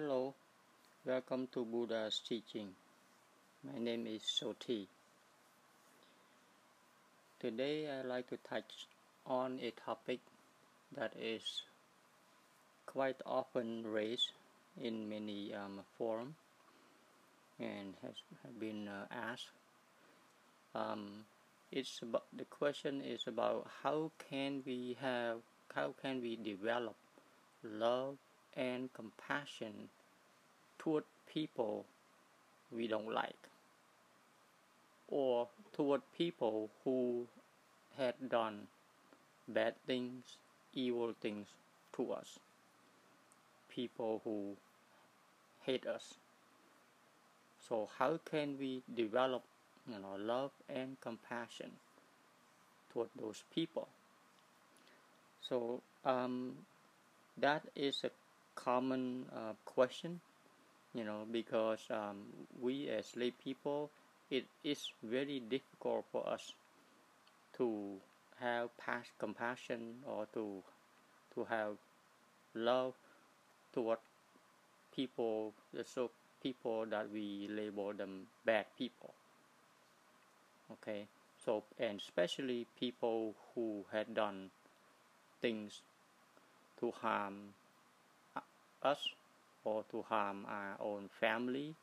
Hello, welcome to Buddha's teaching. My name is Sothy. Today I'd like to touch on a topic that is quite often raised in many um, forums and has been uh, asked. Um, it's about the question is about how can we have how can we develop love and compassion toward people we don't like or toward people who had done bad things, evil things to us, people who hate us. So how can we develop you know love and compassion toward those people? So um, that is a common uh, question, you know, because um, we as lay people, it is very difficult for us to have past compassion or to to have love toward people, the so people that we label them bad people. Okay, so and especially people who had done things to harm us or to harm our own family,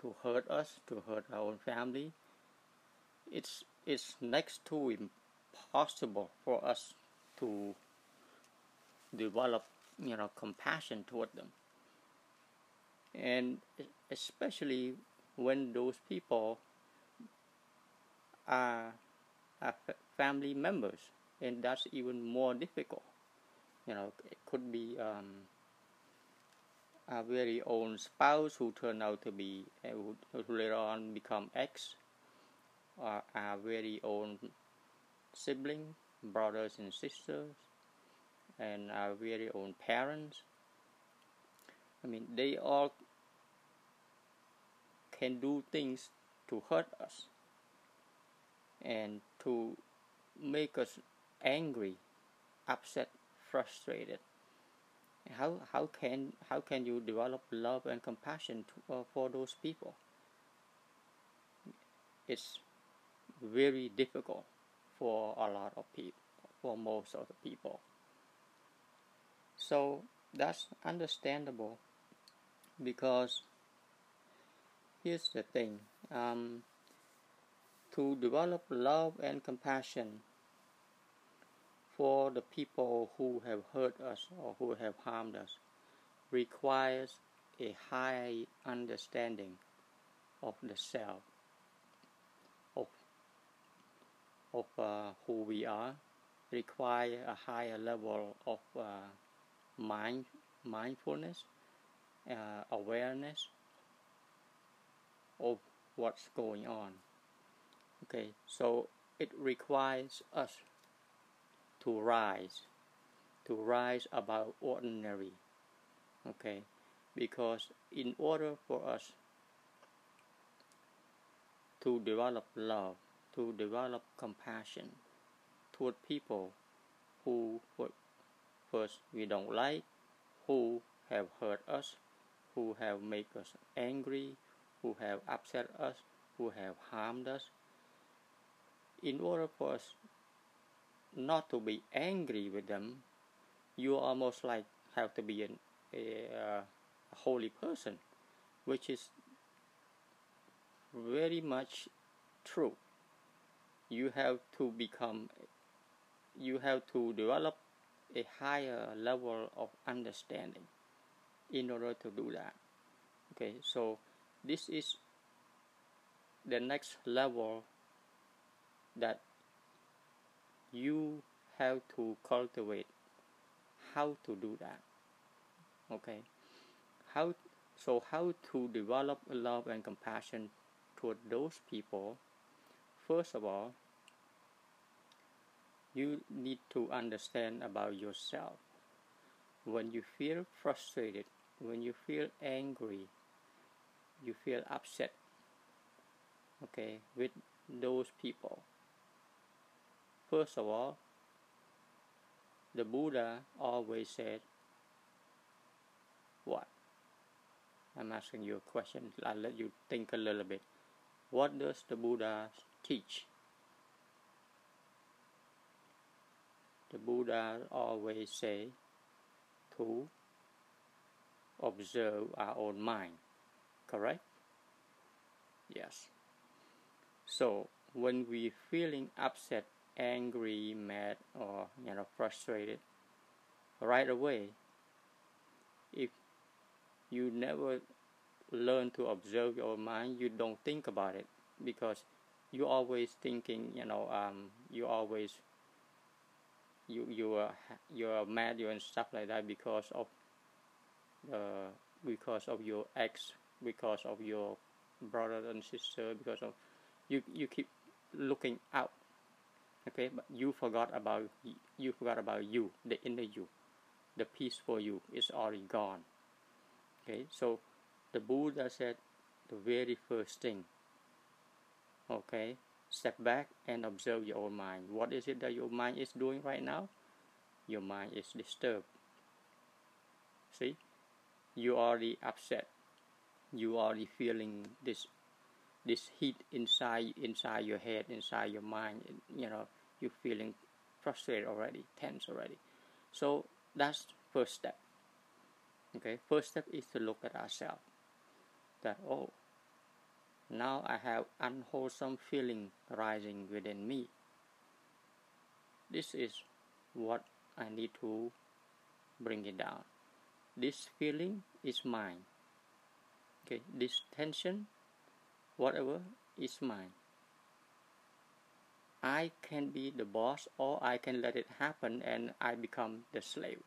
to hurt us, to hurt our own family, it's it's next to impossible for us to develop you know compassion toward them. And especially when those people are, are family members and that's even more difficult. You know it could be um, a very own spouse who turn out to be uh, who later on become ex or our very own sibling brothers and sisters and our very own parents. I mean they all can do things to hurt us and to make us angry upset frustrated how how can how can you develop love and compassion to, uh, for those people? It's very difficult for a lot of people for most of the people. So that's understandable because here's the thing um, to develop love and compassion for the people who have hurt us or who have harmed us requires a high understanding of the self, of, of uh, who we are, require a higher level of uh, mind, mindfulness, uh, awareness of what's going on. Okay, so it requires us to rise, to rise above ordinary. Okay, because in order for us to develop love, to develop compassion toward people who first we don't like, who have hurt us, who have made us angry, who have upset us, who have harmed us. In order for us not to be angry with them, you almost like have to be an, a, a holy person, which is very much true. You have to become, you have to develop a higher level of understanding in order to do that. Okay, so this is the next level that you have to cultivate how to do that okay? How so how to develop love and compassion toward those people first of all you need to understand about yourself. When you feel frustrated when you feel angry you feel upset okay with those people first of all the buddha always said what I'm asking you a question. I'll let you think a little bit. What does the Buddha teach? The Buddha always say to observe our own mind, correct? Yes. So when we feeling upset, angry, mad, or you know frustrated, right away, if you never learn to observe your mind, you don't think about it because you always thinking, you know, um, you always you you are you are mad you and stuff like that because of the because of your ex, because of your brother and sister, because of you you keep looking out. Okay, but you forgot about you forgot about you, the inner you, the peaceful you is already gone. Okay, so the Buddha said the very first thing. Okay, step back and observe your own mind. What is it that your mind is doing right now? Your mind is disturbed. See, you already upset. You already feeling this this heat inside inside your head, inside your mind. You know, you're feeling frustrated already, tense already. So that's first step. Okay, first step is to look at ourselves. That oh, now I have unwholesome feeling rising within me. This is what I need to bring it down. This feeling is mine. Okay, this tension, whatever, is mine. I can be the boss or I can let it happen and I become the slave.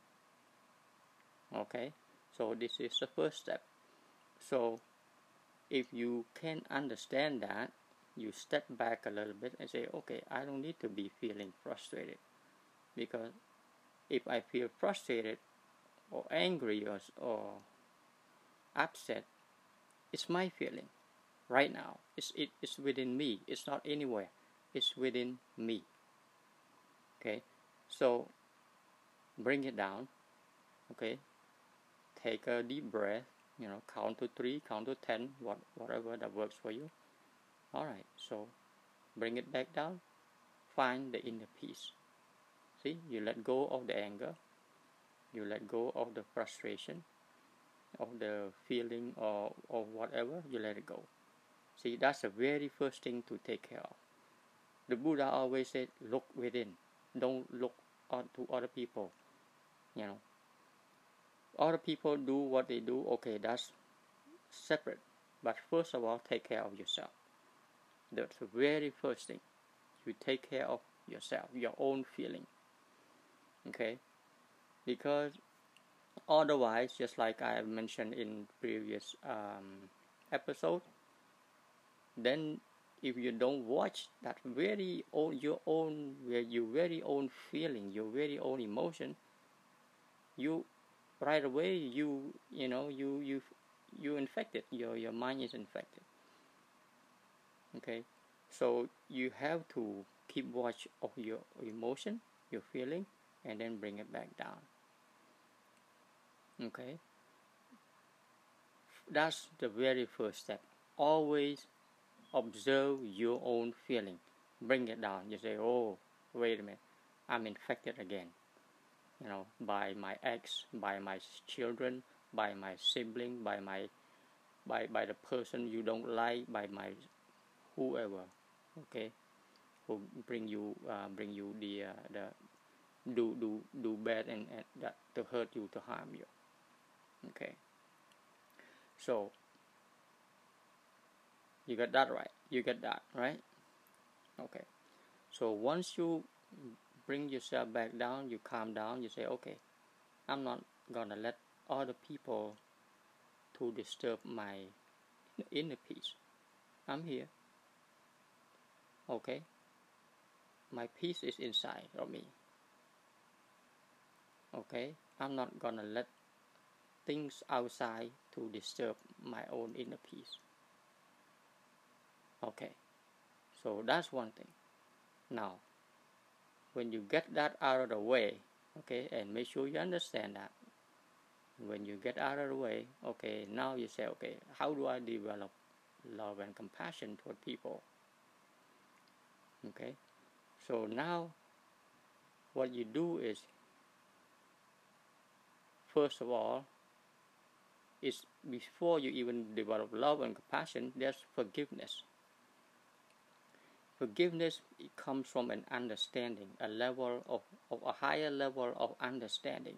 Okay, so this is the first step. So if you can understand that, you step back a little bit and say, okay, I don't need to be feeling frustrated because if I feel frustrated or angry or, or upset, it's my feeling right now. It's, it, it's within me. It's not anywhere. It's within me. Okay, so bring it down. Okay, take a deep breath. You know, count to three, count to ten, what, whatever that works for you. All right, so bring it back down. Find the inner peace. See, you let go of the anger, you let go of the frustration, of the feeling or, or whatever, you let it go. See, that's the very first thing to take care of. The Buddha always said, look within, don't look on to other people. You know, other people do what they do, okay, that's separate. But first of all, take care of yourself. That's the very first thing. You take care of yourself, your own feeling okay because otherwise just like I mentioned in previous um, episode then if you don't watch that very own your own your very own feeling your very own emotion you right away you you know you you you infected your your mind is infected. Okay? So you have to keep watch of your emotion your feeling and then bring it back down. Okay? That's the very first step. Always observe your own feeling. Bring it down. You say oh wait a minute. I'm infected again. You know by my ex by my children by my sibling by my by by the person you don't like by my whoever okay who bring you uh, bring you the uh, the do do do bad and, and that to hurt you to harm you okay. So you got that right. You get that right? Okay. So once you bring yourself back down you calm down you say okay i'm not gonna let other people to disturb my inner peace. I'm here. Okay? My peace is inside of me. Okay? I'm not gonna let things outside to disturb my own inner peace okay. So that's one thing. Now when you get that out of the way okay and make sure you understand that when you get out of the way okay now you say okay how do i develop love and compassion toward people? Okay. So now what you do is first of all is before you even develop love and compassion there's forgiveness forgiveness comes from an understanding a level of, of a higher level of understanding.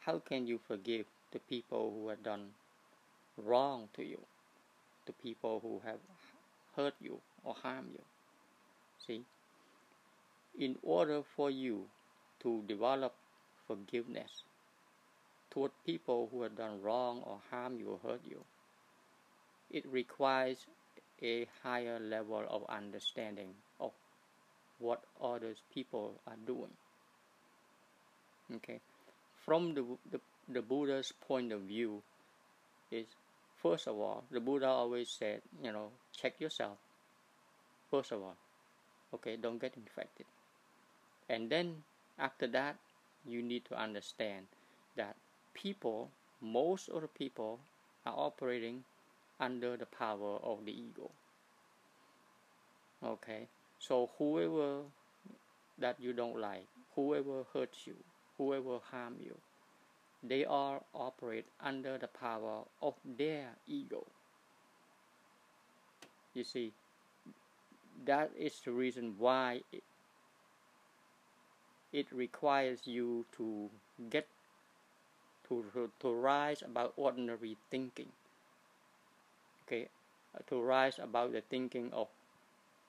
How can you forgive the people who have done wrong to you? The people who have hurt you or harmed you. See? In order for you to develop forgiveness toward people who have done wrong or harm you or hurt you, it requires a higher level of understanding of what others people are doing. Okay, from the, the, the Buddha's point of view, is first of all, the Buddha always said, you know, check yourself. First of all, okay, don't get infected. And then after that, you need to understand that people, most of the people, are operating under the power of the ego. Okay, so whoever that you don't like, whoever hurts you, whoever harm you, they all operate under the power of their ego. You see, that is the reason why it, it requires you to get to, to, to rise about ordinary thinking. Okay, uh, to rise about the thinking of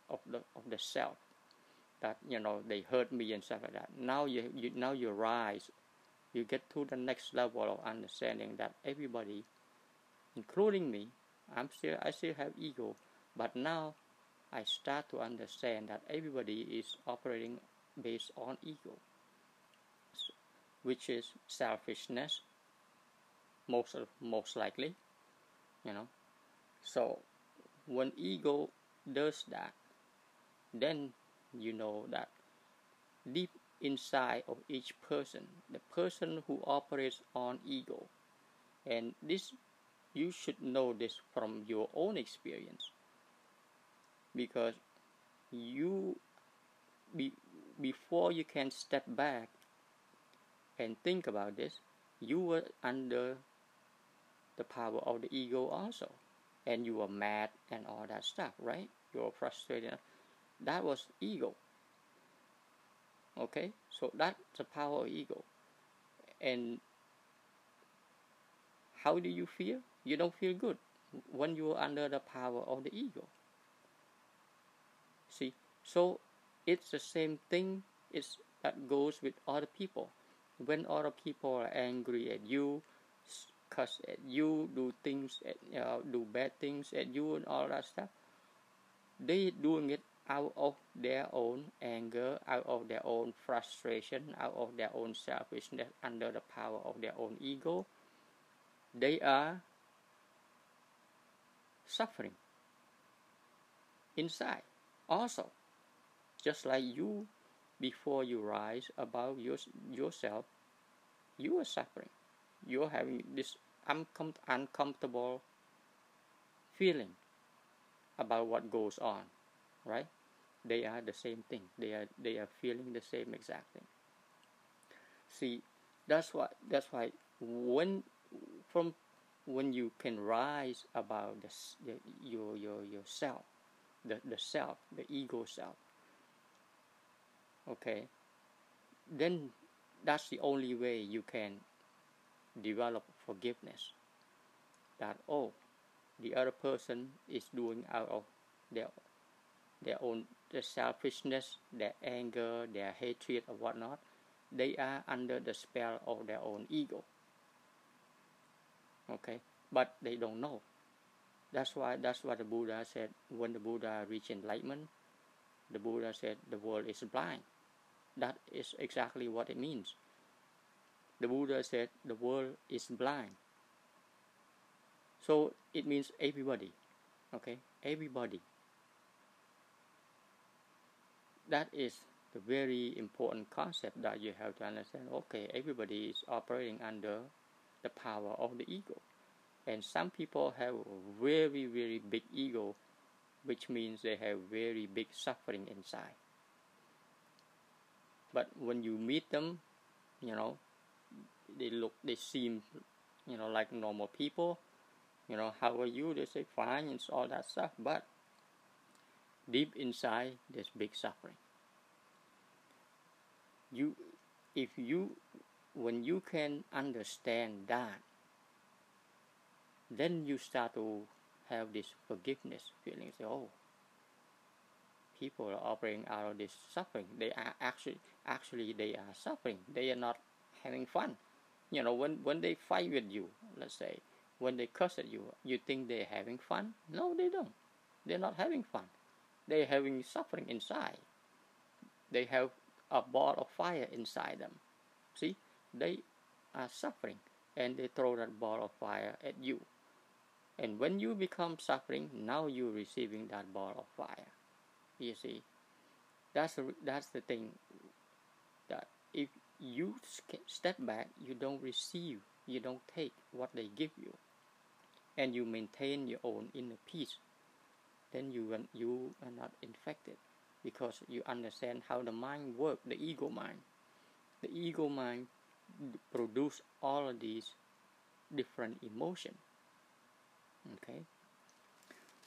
of the of the self that you know they hurt me and stuff like that. Now you, you now you rise, you get to the next level of understanding that everybody, including me, I'm still I still have ego, but now I start to understand that everybody is operating based on ego, which is selfishness, most most likely, you know. So when ego does that, then you know that deep inside of each person, the person who operates on ego, and this you should know this from your own experience. Because you be, before you can step back and think about this you were under the power of the ego also and you were mad and all that stuff right? You were frustrated. That was ego. Okay? So that's the power of ego. And how do you feel? You don't feel good when you're under the power of the ego. See? So it's the same thing it's that goes with other people. When other people are angry at you cuss at you do things at, uh, do bad things at you and all that stuff. They doing it out of their own anger out of their own frustration out of their own selfishness under the power of their own ego. They are suffering inside also. Just like you before you rise above your, yourself you are suffering you're having this uncom- uncomfortable feeling about what goes on right? They are the same thing. They are they are feeling the same exact thing. See that's why that's why when from when you can rise about this the, your your yourself the the self the ego self okay? Then that's the only way you can develop forgiveness. That oh the other person is doing out of their their own their selfishness their anger their hatred or whatnot they are under the spell of their own ego. Okay? But they don't know. That's why that's why the buddha said when the buddha reached enlightenment the buddha said the world is blind. That is exactly what it means the Buddha said the world is blind. So it means everybody. Okay? Everybody. That is the very important concept that you have to understand. Okay, everybody is operating under the power of the ego. And some people have a very, very big ego, which means they have very big suffering inside. But when you meet them, you know, they look, they seem, you know, like normal people. You know, how are you? They say fine and all that stuff. But deep inside, there's big suffering. You, if you, when you can understand that, then you start to have this forgiveness feeling. Say, oh, people are operating out of this suffering. They are actually, actually, they are suffering. They are not having fun. You know, when when they fight with you, let's say, when they curse at you, you think they're having fun? No, they don't. They're not having fun. They're having suffering inside. They have a ball of fire inside them. See, they are suffering and they throw that ball of fire at you. And when you become suffering, now you're receiving that ball of fire. You see, that's that's the thing. That if you step back, you don't receive, you don't take what they give you, and you maintain your own inner peace, then you you are not infected, because you understand how the mind works, the ego mind. The ego mind produce all of these different emotions okay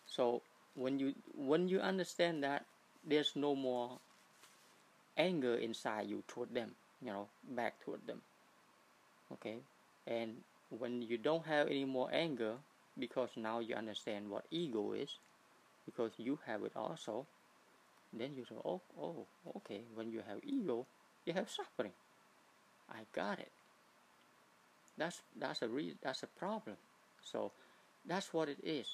so when you when you understand that there's no more anger inside you toward them you know back toward them okay and when you don't have any more anger because now you understand what ego is because you have it also then you say oh oh okay when you have ego you have suffering i got it that's that's a re- that's a problem so that's what it is.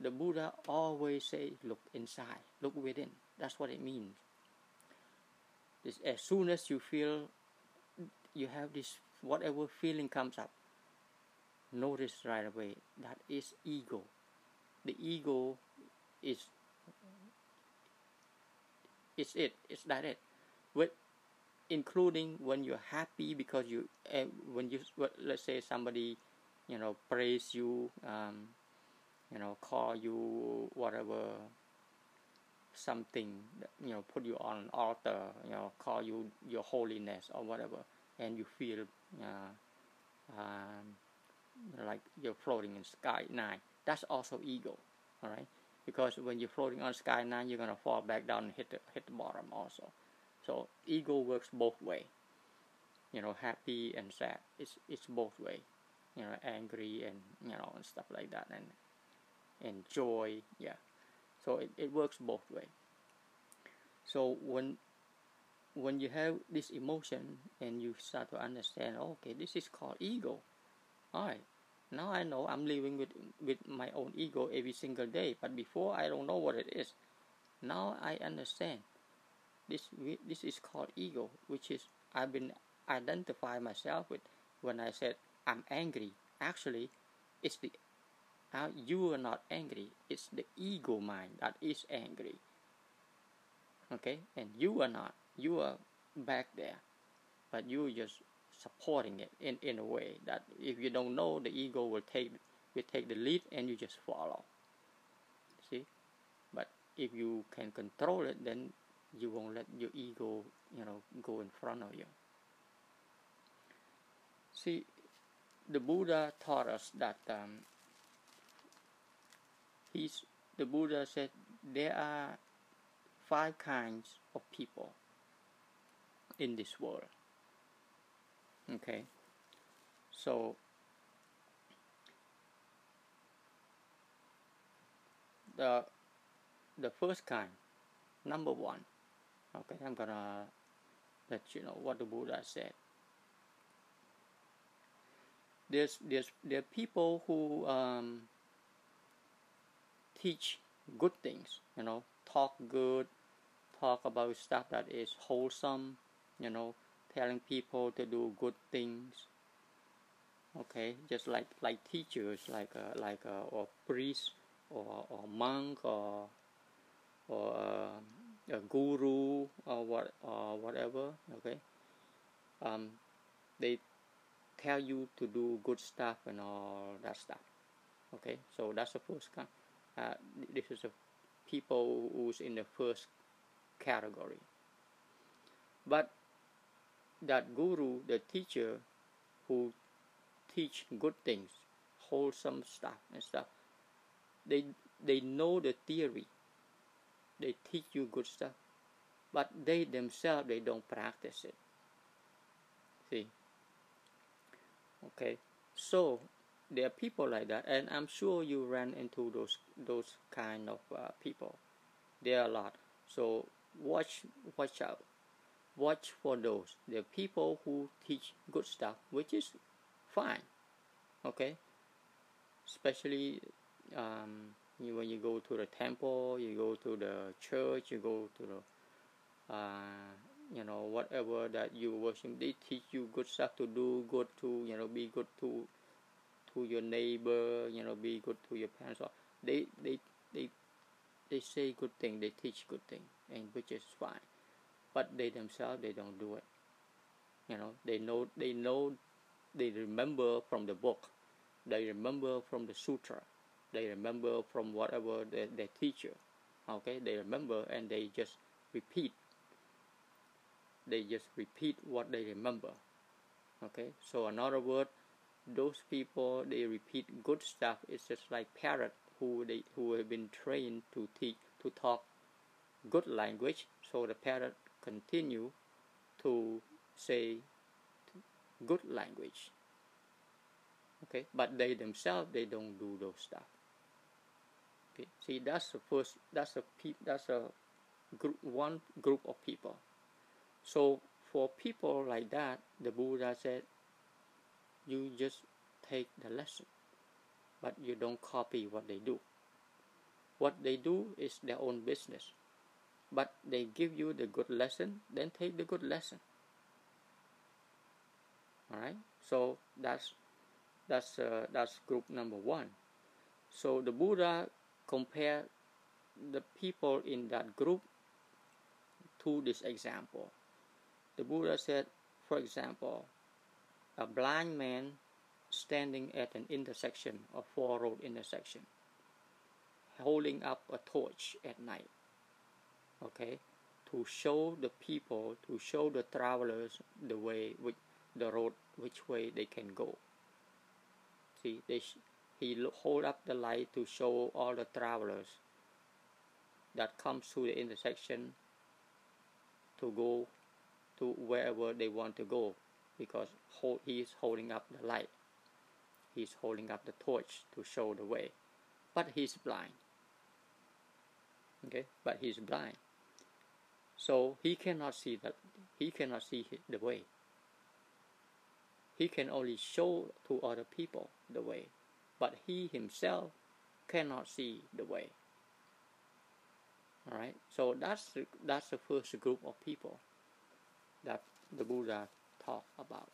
The Buddha always say, look inside, look within. That's what it means. This, as soon as you feel you have this, whatever feeling comes up, notice right away that is ego. The ego is it's it. It's that it. With including when you're happy because you uh, when you let's say somebody you know praise you um, you know call you whatever something you know put you on an altar you know call you your holiness or whatever and you feel uh, um, like you're floating in sky nine. That's also ego all right? Because when you're floating on sky nine you're gonna fall back down and hit the hit the bottom also. So ego works both way. You know happy and sad it's it's both way. You know angry and you know and stuff like that and and joy yeah. So it, it works both way. So when when you have this emotion and you start to understand okay this is called ego all right now i know i'm living with with my own ego every single day but before i don't know what it is now i understand this this is called ego which is i've been identify myself with when i said I'm angry. Actually, it's the uh, you are not angry. It's the ego mind that is angry. Okay, and you are not. You are back there, but you just supporting it in, in a way that if you don't know, the ego will take will take the lead and you just follow. See, but if you can control it, then you won't let your ego, you know, go in front of you. See, the Buddha taught us that um, he's the Buddha said there are five kinds of people in this world. Okay, so the the first kind, number one. Okay, I'm gonna let you know what the Buddha said there's there's there are people who um, teach good things you know talk good talk about stuff that is wholesome you know telling people to do good things okay just like like teachers like a, like a, or priest or or monk or or a, a guru or what or whatever okay um, they tell you to do good stuff and all that stuff. Okay, so that's the first kind. Uh, this is a people who's in the first category. But that guru, the teacher who teach good things, wholesome stuff and stuff, they they know the theory. They teach you good stuff, but they themselves they don't practice it. See? Okay, so there are people like that, and I'm sure you ran into those those kind of uh, people. There are a lot. So watch watch out. Watch for those. the people who teach good stuff, which is fine. Okay, especially um, you, when you go to the temple, you go to the church, you go to the uh, you know whatever that you worship they teach you good stuff to do good to you know be good to to your neighbor you know be good to your parents they they they they say good thing they teach good thing and which is fine but they themselves they don't do it. You know they know they know they remember from the book. They remember from the sutra. They remember from whatever their, their teacher okay? They remember and they just repeat. They just repeat what they remember. Okay? So another word those people they repeat good stuff. It's just like parrot who they who have been trained to teach to talk good language. So the parrot continue to say good language. Okay but they themselves they don't do those stuff. Okay see that's the first that's a that's a group one group of people. So for people like that, the Buddha said, you just take the lesson, but you don't copy what they do. What they do is their own business, but they give you the good lesson, then take the good lesson. All right, so that's that's uh, that's group number one. So the Buddha compared the people in that group to this example. The Buddha said, for example, a blind man standing at an intersection a four road intersection, holding up a torch at night, okay, to show the people, to show the travelers the way, which the road, which way they can go. See, they, he hold up the light to show all the travelers that comes through the intersection to go to wherever they want to go because he is holding up the light. He's holding up the torch to show the way. But he's blind. Okay, but he's blind. So he cannot see that he cannot see the way. He can only show to other people the way, but he himself cannot see the way. All right, so that's the, that's the first group of people that the Buddha talked about.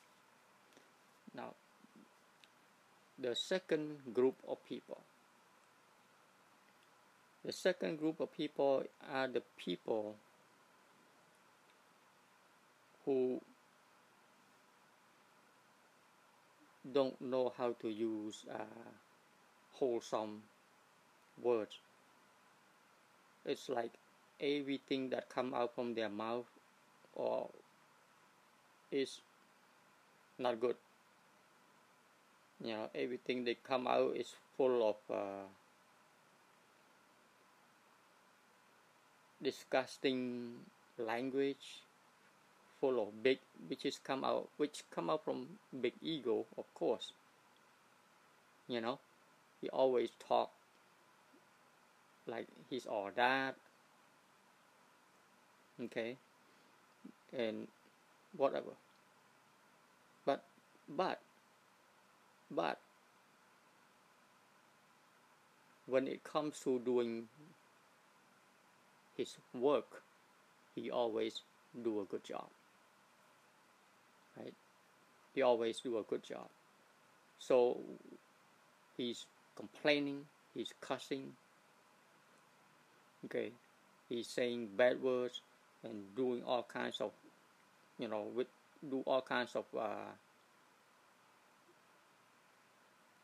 Now, the second group of people. The second group of people are the people who don't know how to use uh, wholesome words. It's like everything that come out from their mouth or is not good. You know, everything they come out is full of uh, disgusting language, full of big, which is come out, which come out from big ego, of course. You know, he always talk like he's all that. Okay, and whatever but but but, when it comes to doing his work he always do a good job right he always do a good job so he's complaining he's cussing okay he's saying bad words and doing all kinds of you know with do all kinds of uh,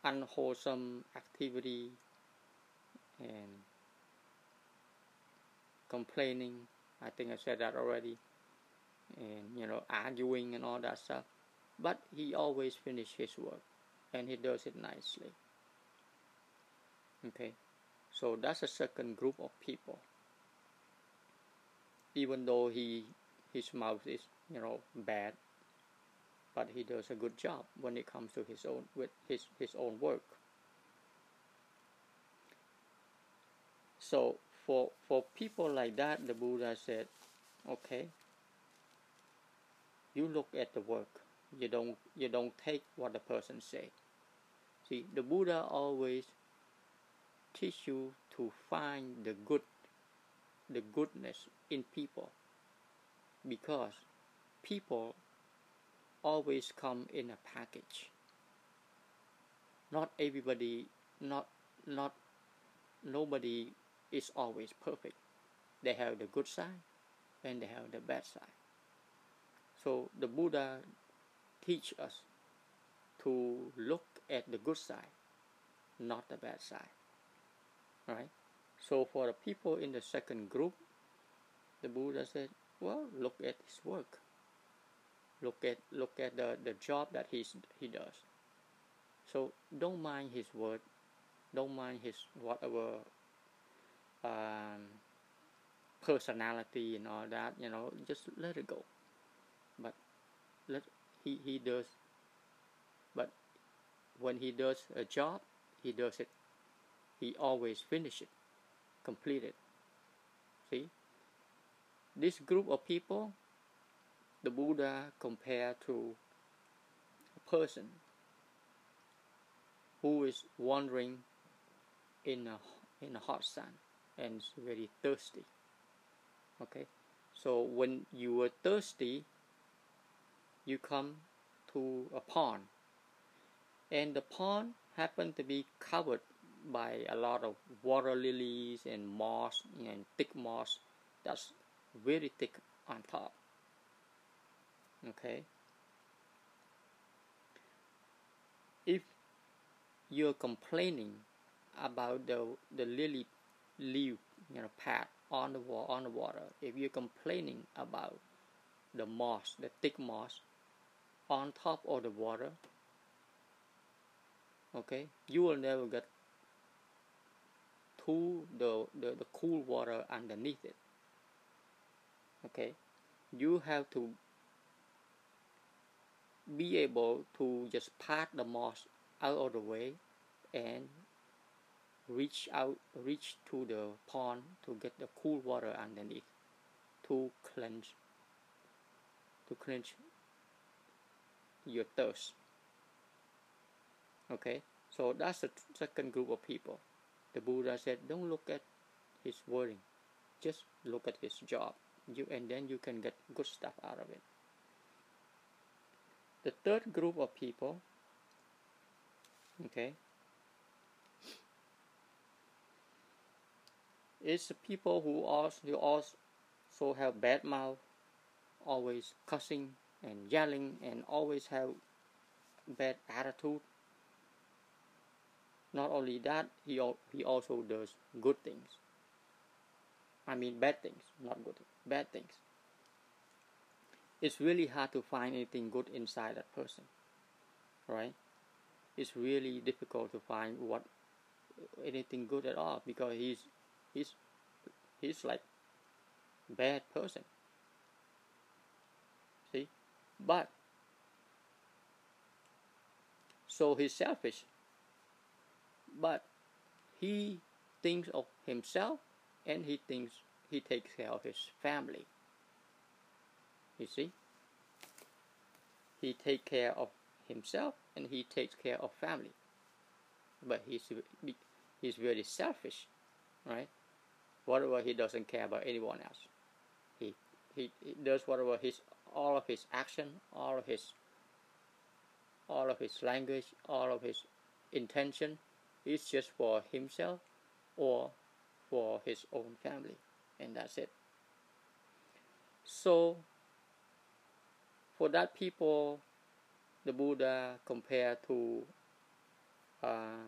unwholesome activity and complaining. I think I said that already. And you know, arguing and all that stuff. But he always finishes his work and he does it nicely. Okay, so that's a second group of people. Even though he his mouth is you know bad, but he does a good job when it comes to his own with his his own work. So for for people like that, the Buddha said, okay, you look at the work. You don't you don't take what the person say. See, the Buddha always teach you to find the good the goodness in people because people always come in a package not everybody not not nobody is always perfect they have the good side and they have the bad side so the buddha teach us to look at the good side not the bad side. Right so for the people in the second group the buddha said well look at his work. Look at look at the, the job that he's he does. So don't mind his word don't mind his whatever um, personality and all that you know just let it go he he does. But when he does a job he does it. He always finish it complete it. See? This group of people the Buddha compared to a person who is wandering in a in a hot sun and is very thirsty. Okay, so when you are thirsty, you come to a pond, and the pond happened to be covered by a lot of water lilies and moss and thick moss that's very thick on top. Okay? If you're complaining about the the lily leaf you know pad on the wall on the water if you're complaining about the moss the thick moss on top of the water okay? You will never get to the, the, the cool water underneath it okay? You have to be able to just pat the moss out of the way and reach out reach to the pond to get the cool water underneath to cleanse to cleanse your thirst. Okay? So that's the second group of people. The buddha said don't look at his wording. Just look at his job. You and then you can get good stuff out of it. The third group of people okay is the people who also, also have bad mouth always cussing and yelling and always have bad attitude. Not only that he, he also does good things. I mean bad things not good bad things. It's really hard to find anything good inside that person right? It's really difficult to find what anything good at all because he's he's he's like bad person but so he's selfish but he thinks of himself and he thinks he takes care of his family you see? He takes care of himself and he takes care of family. But he's he's very selfish, right? Whatever he doesn't care about anyone else. He, he, he does whatever his all of his action, all of his all of his language, all of his intention is just for himself or for his own family, and that's it. So for that people, the Buddha compared to uh,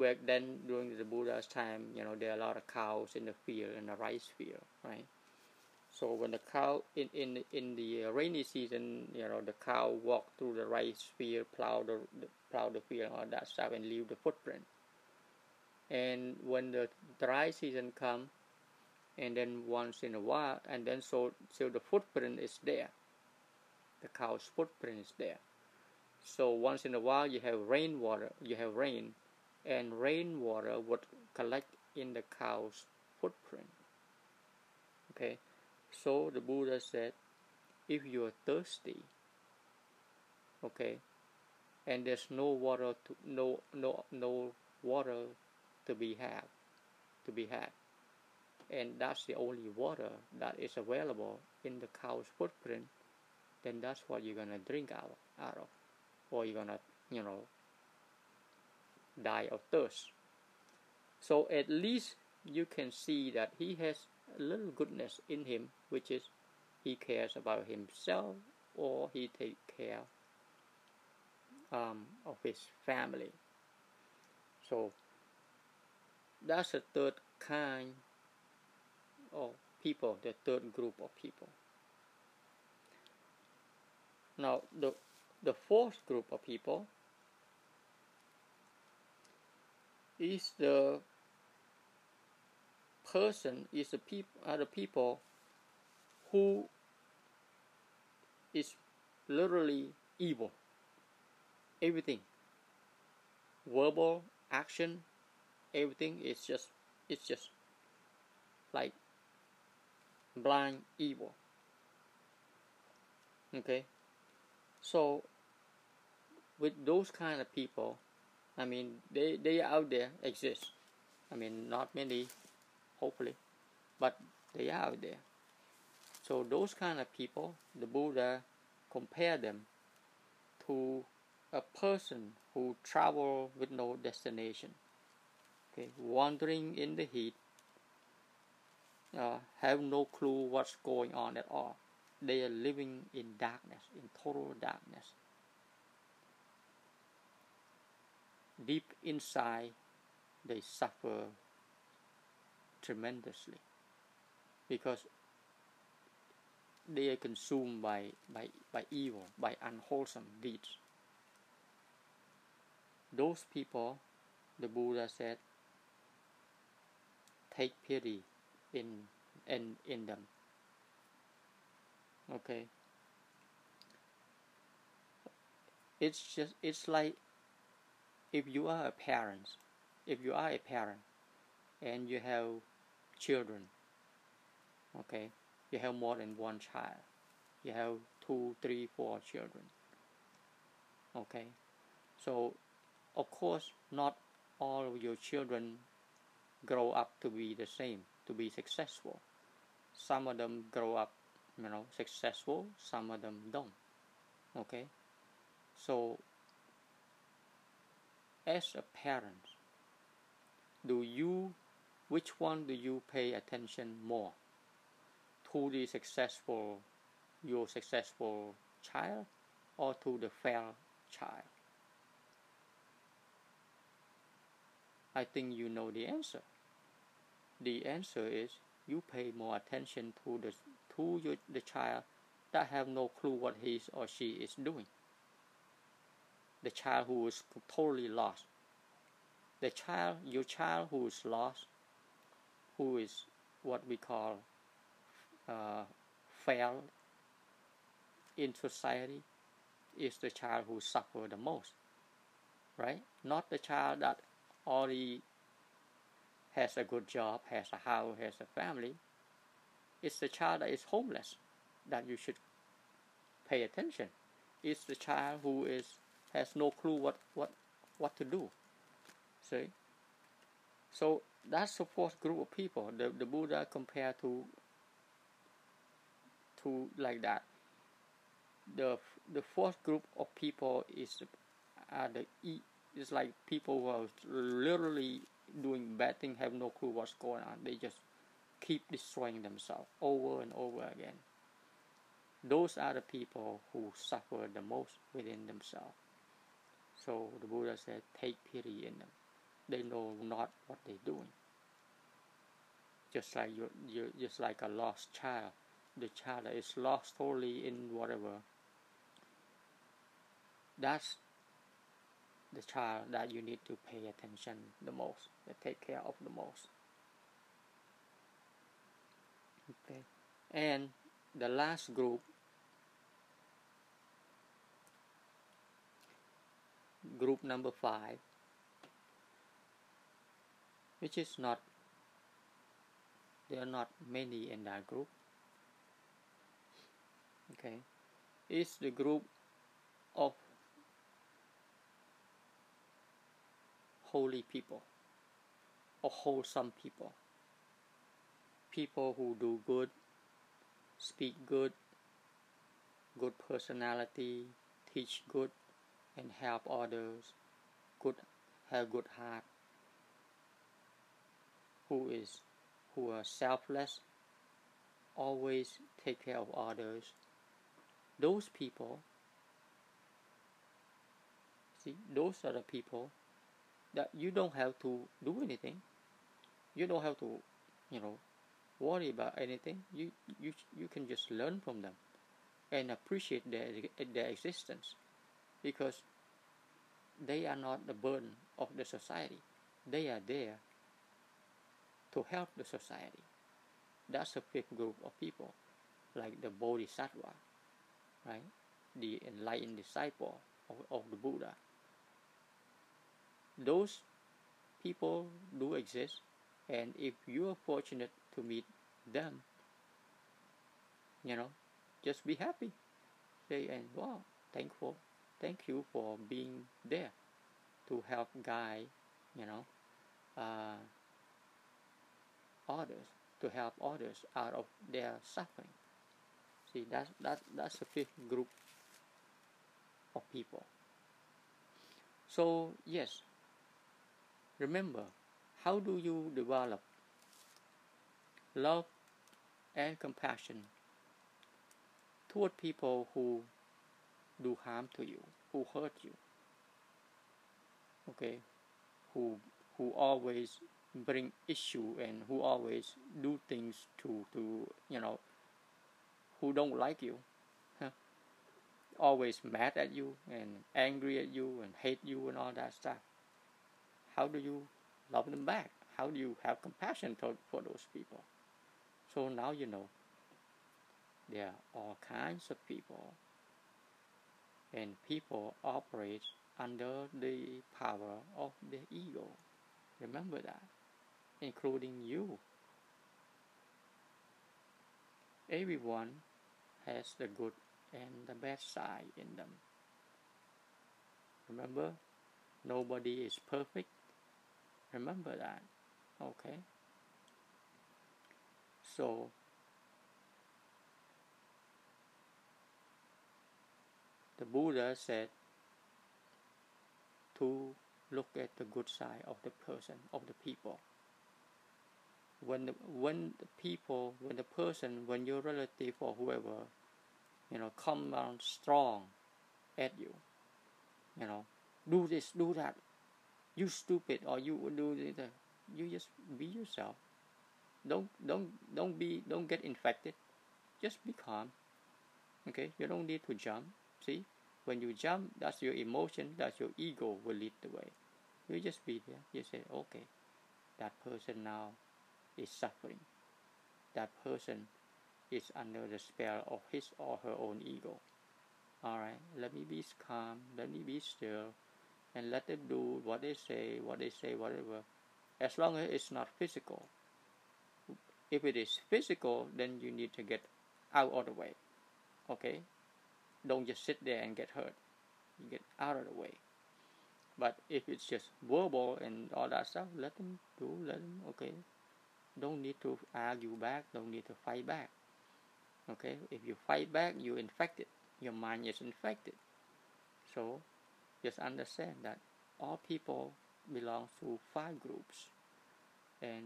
back then during the Buddha's time, you know, there are a lot of cows in the field in the rice field, right? So when the cow in in in the uh, rainy season, you know, the cow walk through the rice field, plow the, the plow the field, all that stuff, and leave the footprint. And when the dry season come, and then once in a while, and then so so the footprint is there. The cow's footprint is there. So once in a while, you have rainwater, you have rain, and rainwater would collect in the cow's footprint. Okay, so the Buddha said, if you are thirsty, okay, and there's no water to no no no water to be had, to be had, and that's the only water that is available in the cow's footprint, then that's what you're gonna drink out out of, or you're gonna you know die of thirst. So at least you can see that he has a little goodness in him, which is he cares about himself or he take care um, of his family. So that's the third kind of people, the third group of people. Now the the fourth group of people is the person is the people are the people who is literally evil everything verbal action everything is just it's just like blind evil okay so with those kind of people I mean, they, they are out there exist. I mean, not many, hopefully, but they are out there. So those kind of people, the Buddha compare them to a person who travel with no destination. Okay, wandering in the heat, uh, have no clue what's going on at all. They are living in darkness, in total darkness. deep inside they suffer tremendously because they are consumed by, by, by evil, by unwholesome deeds. Those people, the Buddha said, take pity in, in, in them. Okay? It's just, it's like if you are a parent, if you are a parent and you have children, okay, you have more than one child, you have two, three, four children, okay, so of course not all of your children grow up to be the same, to be successful. Some of them grow up, you know, successful, some of them don't. Okay? So as a parent, do you, which one do you pay attention more? To the successful, your successful child, or to the failed child? I think you know the answer. The answer is you pay more attention to the to your, the child that have no clue what he or she is doing the child who is totally lost. The child, your child who is lost, who is what we call uh, failed in society, is the child who suffer the most, right? Not the child that already has a good job, has a house, has a family. It's the child that is homeless that you should pay attention. It's the child who is has no clue what, what, what to do. See? So that's the fourth group of people the, the Buddha compared to like that. The the fourth group of people is uh, the it's like people who are literally doing bad things, have no clue what's going on. They just keep destroying themselves over and over again. Those are the people who suffer the most within themselves. So the Buddha said, take pity in them. They know not what they're doing. Just like you, you just like a lost child. The child is lost totally in whatever. That's the child that you need to pay attention the most, take care of the most. Okay, and the last group group number five, which is not, there are not many in that group. Okay, is the group of holy people or wholesome people. People who do good, speak good, good personality, teach good, and help others, good have good heart, who is who are selfless, always take care of others. Those people, see, those are the people that you don't have to do anything. You don't have to, you know, worry about anything. You you you can just learn from them and appreciate their their existence because they are not the burden of the society. They are there to help the society. That's a big group of people, like the Bodhisattva, right? The enlightened disciple of, of the Buddha. Those people do exist, and if you are fortunate to meet them, you know, just be happy. Say, and wow, thankful thank you for being there to help guide, you know, uh, others, to help others out of their suffering. See, that's, that, that's a fifth group of people. So, yes, remember, how do you develop love and compassion toward people who do harm to you, who hurt you. Okay, who who always bring issue and who always do things to to you know who don't like you huh? always mad at you and angry at you and hate you and all that stuff how do you love them back how do you have compassion to, for those people so now you know there are all kinds of people and people operate under the power of the ego. Remember that, including you. Everyone has the good and the bad side in them. Remember, nobody is perfect. Remember that, okay? So, the Buddha said to look at the good side of the person, of the people. When the, when the people, when the person, when your relative or whoever, you know, come on strong at you, you know, do this, do that, you stupid, or you do this, you just be yourself. Don't don't don't be don't get infected. Just be calm. Okay, you don't need to jump See, when you jump, that's your emotion, that's your ego will lead the way. You just be there. You say, okay, that person now is suffering. That person is under the spell of his or her own ego. Alright, let me be calm, let me be still, and let them do what they say, what they say, whatever. As long as it's not physical. If it is physical, then you need to get out of the way. Okay? don't just sit there and get hurt. You get out of the way. But if it's just verbal and all that stuff, let them do, let them, okay. Don't need to argue back, don't need to fight back. Okay, if you fight back, you're infected. Your mind is infected. So just understand that all people belong to five groups. And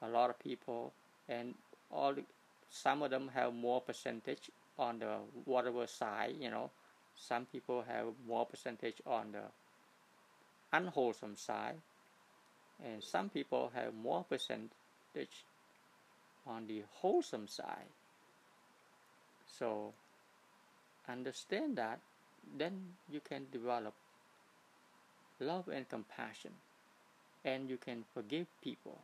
a lot of people, and all some of them have more percentage on the whatever side, you know, some people have more percentage on the unwholesome side and some people have more percentage on the wholesome side so understand that then you can develop love and compassion. And you can forgive people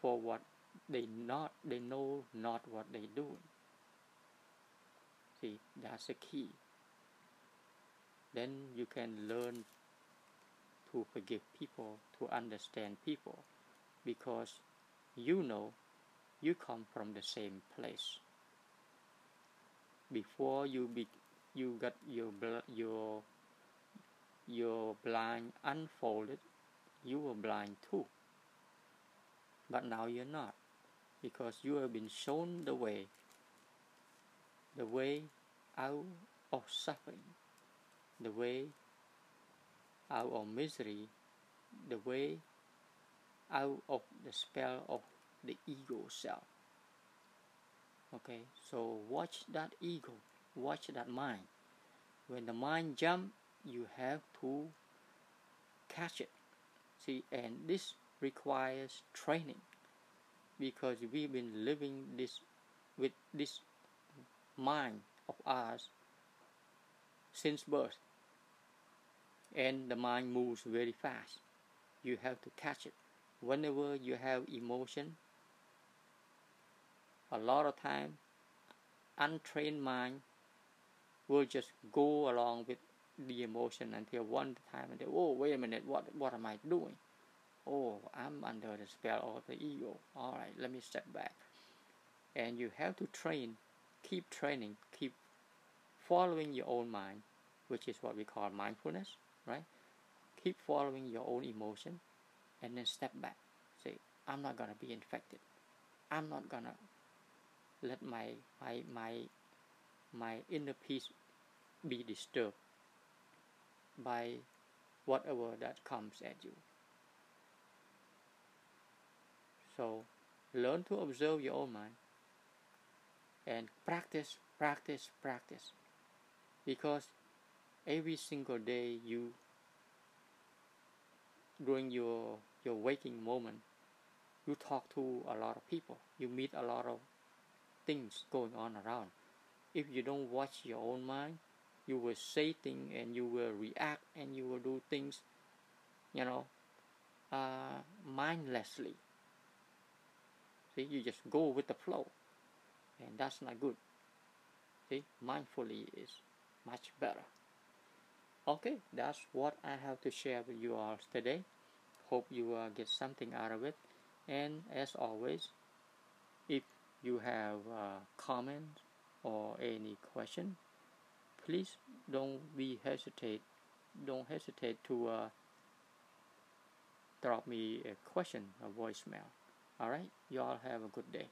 for what they not they know not what they doing see that's the key. Then you can learn to forgive people to understand people because you know you come from the same place before you be you got your your your blind unfolded you were blind too. But now you're not because you have been shown the way the way out of suffering the way out of misery the way out of the spell of the ego self okay so watch that ego watch that mind. When the mind jump you have to catch it. See and this requires training because we've been living this with this mind of ours since birth. And the mind moves very fast. You have to catch it. Whenever you have emotion a lot of time untrained mind will just go along with the emotion until one time and they, oh wait a minute what what am I doing? Oh I'm under the spell of the ego. All right let me step back. And you have to train keep training keep following your own mind which is what we call mindfulness right? Keep following your own emotion and then step back. Say I'm not gonna be infected. I'm not gonna let my my my my inner peace be disturbed by whatever that comes at you. So learn to observe your own mind and practice, practice, practice. Because every single day you during your your waking moment you talk to a lot of people you meet a lot of things going on around. If you don't watch your own mind, you will say things and you will react and you will do things, you know, uh, mindlessly. See, you just go with the flow, and that's not good. See, mindfully is much better. Okay, that's what I have to share with you all today. Hope you uh, get something out of it. And as always, you have a comment or any question, please don't be hesitate. Don't hesitate to uh, drop me a question, a voicemail. All right, y'all have a good day.